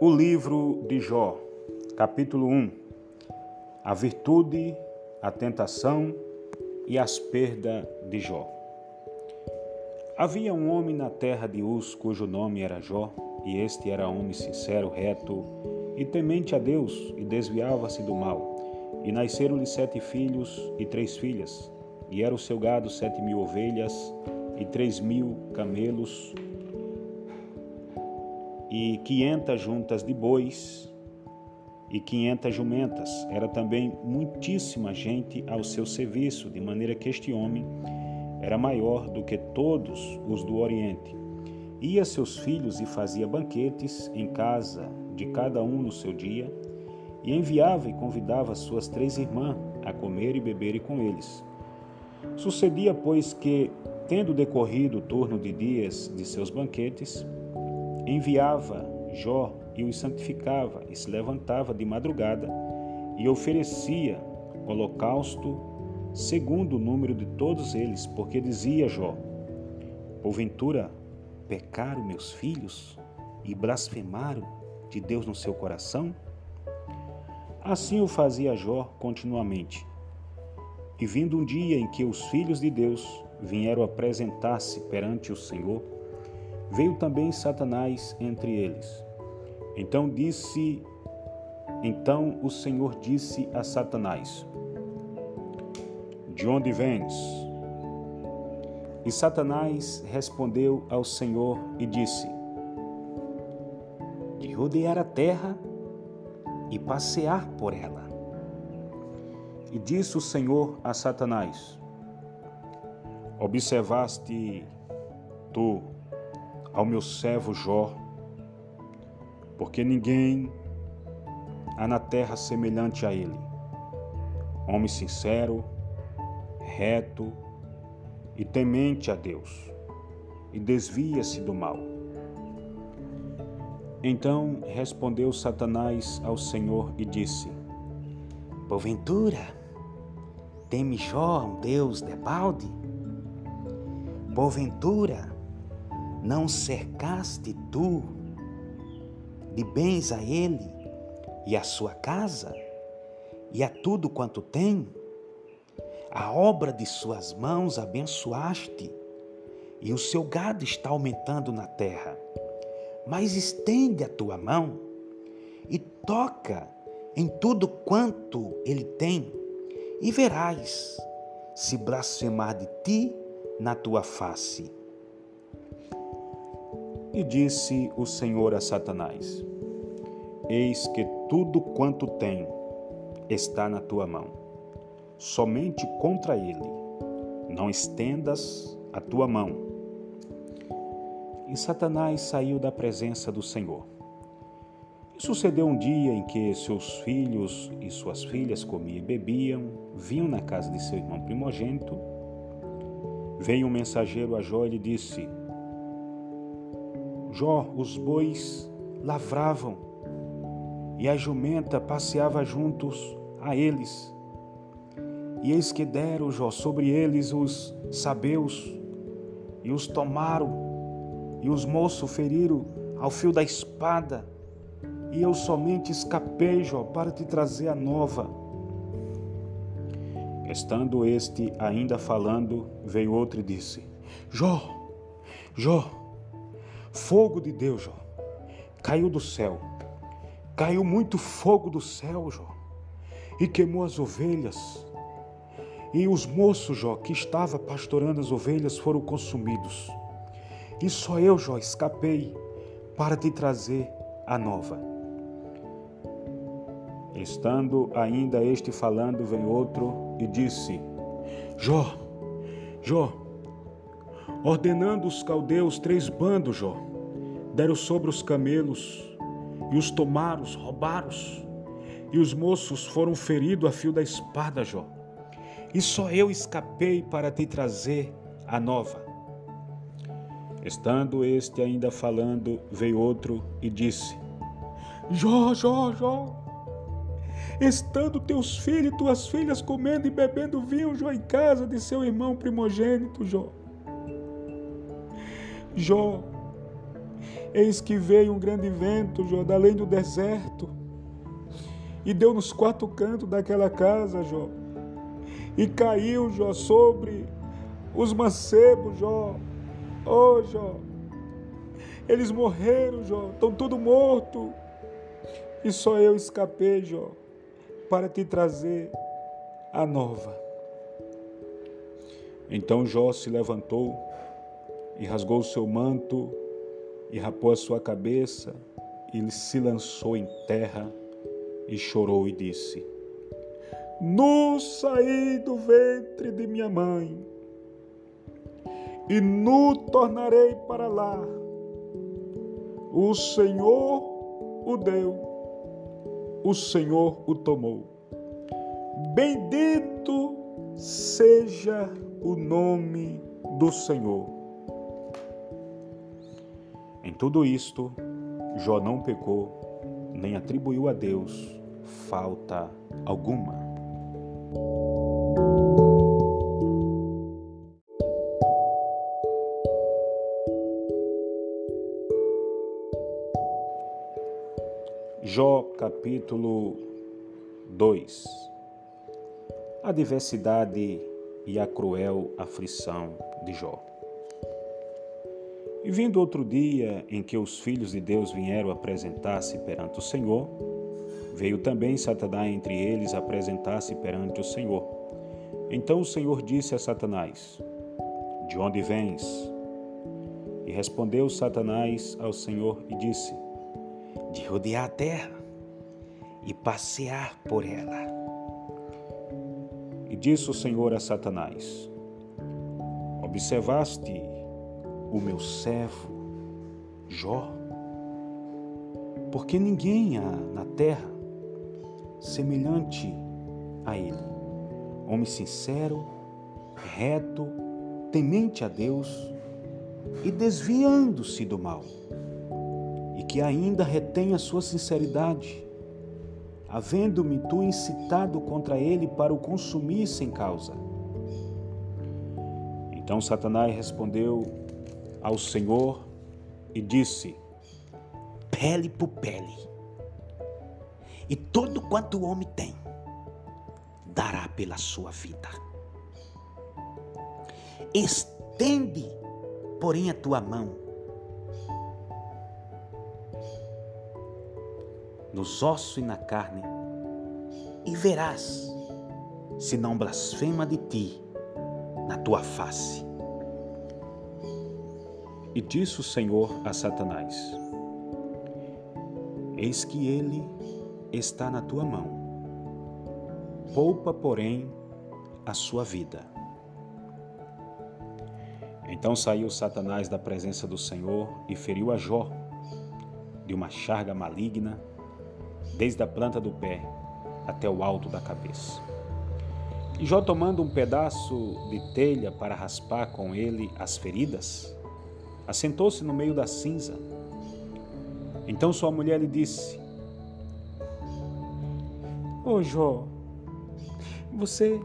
O livro de Jó, capítulo 1. A virtude, a tentação e as perdas de Jó. Havia um homem na terra de Uz, cujo nome era Jó, e este era homem sincero, reto e temente a Deus, e desviava-se do mal. E nasceram-lhe sete filhos e três filhas, e era o seu gado sete mil ovelhas e três mil camelos e quinhentas juntas de bois e quinhentas jumentas. Era também muitíssima gente ao seu serviço, de maneira que este homem era maior do que todos os do Oriente. Ia seus filhos e fazia banquetes em casa de cada um no seu dia, e enviava e convidava suas três irmãs a comer e beber com eles. Sucedia, pois, que, tendo decorrido o turno de dias de seus banquetes, enviava Jó e os santificava, e se levantava de madrugada e oferecia holocausto segundo o número de todos eles, porque dizia Jó: Porventura pecaram meus filhos e blasfemaram de Deus no seu coração? Assim o fazia Jó continuamente. E vindo um dia em que os filhos de Deus vieram apresentar-se perante o Senhor, veio também Satanás entre eles. Então disse, então o Senhor disse a Satanás: De onde vens? E Satanás respondeu ao Senhor e disse: De rodear a terra e passear por ela. E disse o Senhor a Satanás: Observaste tu ao meu servo Jó, porque ninguém há na terra semelhante a ele. Homem sincero, reto e temente a Deus, e desvia-se do mal. Então respondeu Satanás ao Senhor e disse: Porventura, teme Jó um Deus de balde? Porventura, não cercaste tu de bens a ele e a sua casa e a tudo quanto tem? A obra de suas mãos abençoaste e o seu gado está aumentando na terra. Mas estende a tua mão e toca em tudo quanto ele tem, e verás se blasfemar de ti na tua face. E disse o Senhor a Satanás: Eis que tudo quanto tem está na tua mão. Somente contra ele não estendas a tua mão. E Satanás saiu da presença do Senhor. E sucedeu um dia em que seus filhos e suas filhas comiam e bebiam, vinham na casa de seu irmão primogênito. Veio um mensageiro a Jó e lhe disse: Jó, os bois lavravam e a jumenta passeava juntos a eles. E eis que deram, Jó, sobre eles os sabeus e os tomaram, e os moços feriram ao fio da espada. E eu somente escapei, Jó, para te trazer a nova. Estando este ainda falando, veio outro e disse: Jó, Jó, Fogo de Deus, Jó. Caiu do céu. Caiu muito fogo do céu, Jó. E queimou as ovelhas. E os moços, Jó, que estava pastorando as ovelhas, foram consumidos. E só eu, Jó, escapei para te trazer a nova. Estando ainda este falando, vem outro e disse: Jó, Jó, ordenando os caldeus três bandos, Jó deram sobre os camelos e os tomaram, roubaram. E os moços foram feridos a fio da espada, Jó. E só eu escapei para te trazer a nova. Estando este ainda falando, veio outro e disse: Jó, Jó, Jó, estando teus filhos e tuas filhas comendo e bebendo vinho, Jó, em casa de seu irmão primogênito, Jó. Jó, Eis que veio um grande vento, Jó, da além do deserto, e deu nos quatro cantos daquela casa, Jó. E caiu, Jó, sobre os mancebos, Jó. Oh, Jó. Eles morreram, Jó. Estão todos mortos. E só eu escapei, Jó, para te trazer a nova. Então Jó se levantou e rasgou o seu manto e rapou a sua cabeça e se lançou em terra e chorou e disse: Nu saí do ventre de minha mãe e nu tornarei para lá. O Senhor o deu, o Senhor o tomou. Bendito seja o nome do Senhor. Tudo isto, Jó não pecou, nem atribuiu a Deus falta alguma. Jó capítulo 2 A diversidade e a cruel aflição de Jó. E vindo outro dia em que os filhos de Deus vieram apresentar-se perante o Senhor, veio também Satanás entre eles apresentar-se perante o Senhor. Então o Senhor disse a Satanás: De onde vens? E respondeu Satanás ao Senhor e disse: De rodear a terra e passear por ela. E disse o Senhor a Satanás: Observaste o meu servo Jó? Porque ninguém há na terra semelhante a ele. Homem sincero, reto, temente a Deus e desviando-se do mal, e que ainda retém a sua sinceridade havendo-me tu incitado contra ele para o consumir sem causa. Então Satanás respondeu ao Senhor e disse: Pele por pele, e todo quanto o homem tem, dará pela sua vida. Estende, porém, a tua mão nos ossos e na carne, e verás se não blasfema de ti na tua face. E disse o Senhor a Satanás: Eis que ele está na tua mão, poupa, porém, a sua vida. Então saiu Satanás da presença do Senhor e feriu a Jó de uma charga maligna desde a planta do pé até o alto da cabeça. E Jó, tomando um pedaço de telha para raspar com ele as feridas, assentou-se no meio da cinza. Então sua mulher lhe disse: Ô oh, Jó, você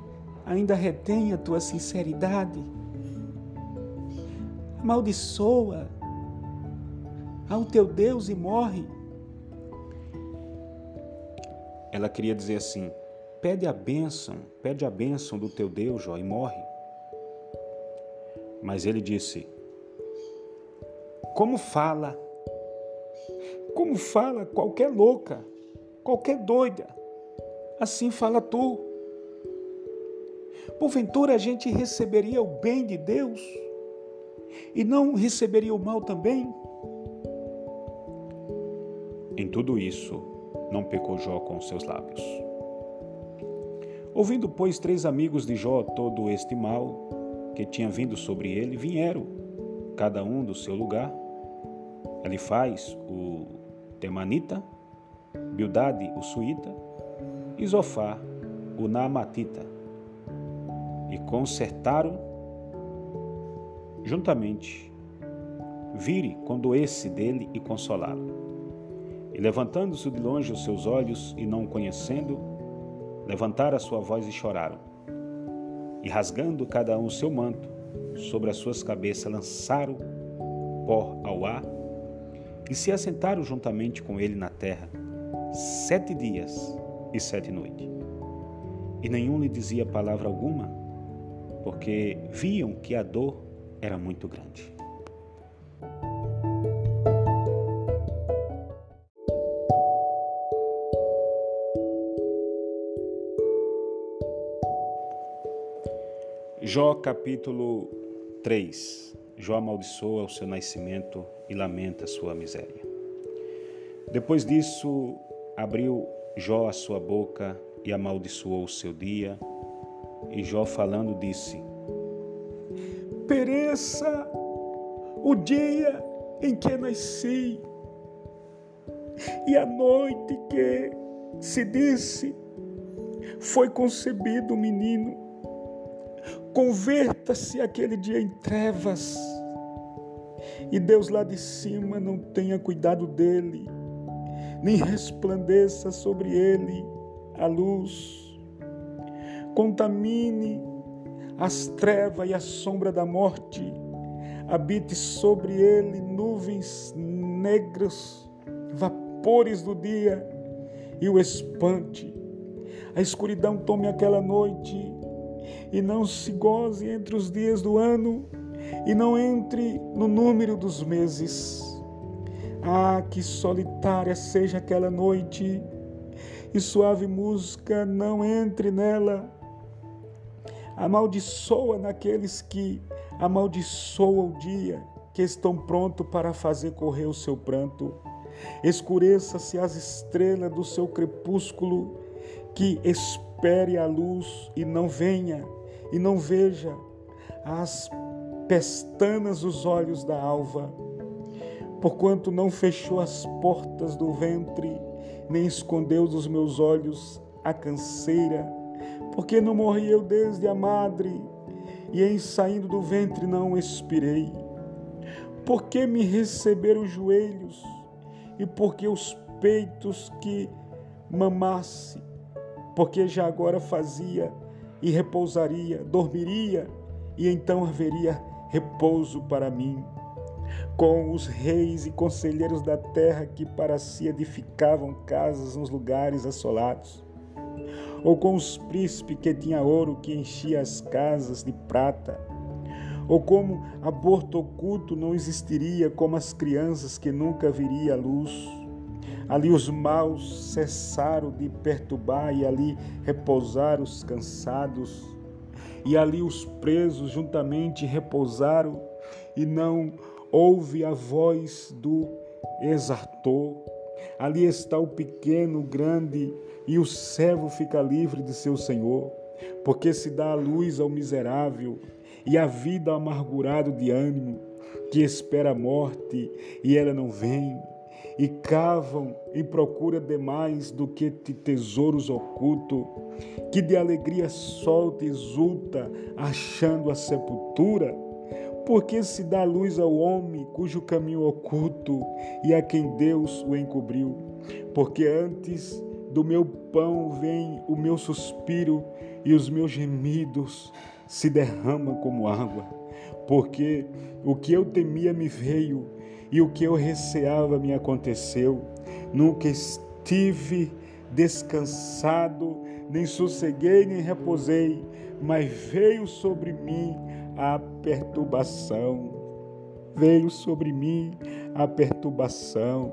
ainda retém a tua sinceridade? Amaldiçoa ao teu Deus e morre. Ela queria dizer assim: pede a bênção, pede a bênção do teu Deus, Jó, e morre. Mas ele disse: Como fala? Como fala qualquer louca, qualquer doida? Assim fala tu. Porventura a gente receberia o bem de Deus e não receberia o mal também? Em tudo isso, não pecou Jó com seus lábios. Ouvindo, pois, três amigos de Jó todo este mal que tinha vindo sobre ele, vieram, cada um do seu lugar. Elifaz, o Temanita, Bildade, o Suíta, e Zofar, o Naamatita, e consertaram juntamente, vire quando esse dele e consolá-lo. E levantando-se de longe os seus olhos e não o conhecendo, levantaram a sua voz e choraram. E rasgando cada um o seu manto, sobre as suas cabeças lançaram pó ao ar e se assentaram juntamente com ele na terra sete dias e sete noites. E nenhum lhe dizia palavra alguma, porque viam que a dor era muito grande. Jó capítulo 3. Jó amaldiçoa o seu nascimento e lamenta a sua miséria. Depois disso, abriu Jó a sua boca e amaldiçoou o seu dia. E Jó falando disse: Pereça o dia em que nasci e a noite que se disse foi concebido o menino Converta-se aquele dia em trevas e Deus lá de cima não tenha cuidado dele, nem resplandeça sobre ele a luz. Contamine as trevas e a sombra da morte, habite sobre ele nuvens negras, vapores do dia e o espante. A escuridão tome aquela noite e não se goze entre os dias do ano e não entre no número dos meses. Ah, que solitária seja aquela noite e suave música não entre nela. Amaldiçoa naqueles que amaldiçoa o dia, que estão prontos para fazer correr o seu pranto. Escureça-se as estrelas do seu crepúsculo, que espere a luz e não venha e não veja as pestanas dos olhos da alva, porquanto não fechou as portas do ventre, nem escondeu dos meus olhos a canseira, porque não morri eu desde a madre, e em saindo do ventre não expirei. Porque me receberam os joelhos, e porque os peitos que mamasse, porque já agora fazia e repousaria, dormiria, e então haveria repouso para mim. Com os reis e conselheiros da terra que para si edificavam casas nos lugares assolados, ou com os príncipes que tinha ouro que enchia as casas de prata, ou como aborto oculto não existiria, como as crianças que nunca viria a luz Ali os maus cessaram de perturbar e ali repousaram os cansados. E ali os presos juntamente repousaram e não ouve a voz do exartor. Ali está o pequeno, o grande, e o servo fica livre de seu senhor, porque se dá a luz ao miserável e a vida amargurado de ânimo, que espera a morte e ela não vem e cavam em procura de mais do que de tesouros ocultos, que de alegria solta e exulta, achando a sepultura? Porque se dá luz ao homem cujo caminho oculto e a quem Deus o encobriu? Porque antes do meu pão vem o meu suspiro e os meus gemidos se derramam como água. Porque o que eu temia me veio e o que eu receava me aconteceu. Nunca estive descansado, nem sosseguei, nem reposei, mas veio sobre mim a perturbação. Veio sobre mim a perturbação.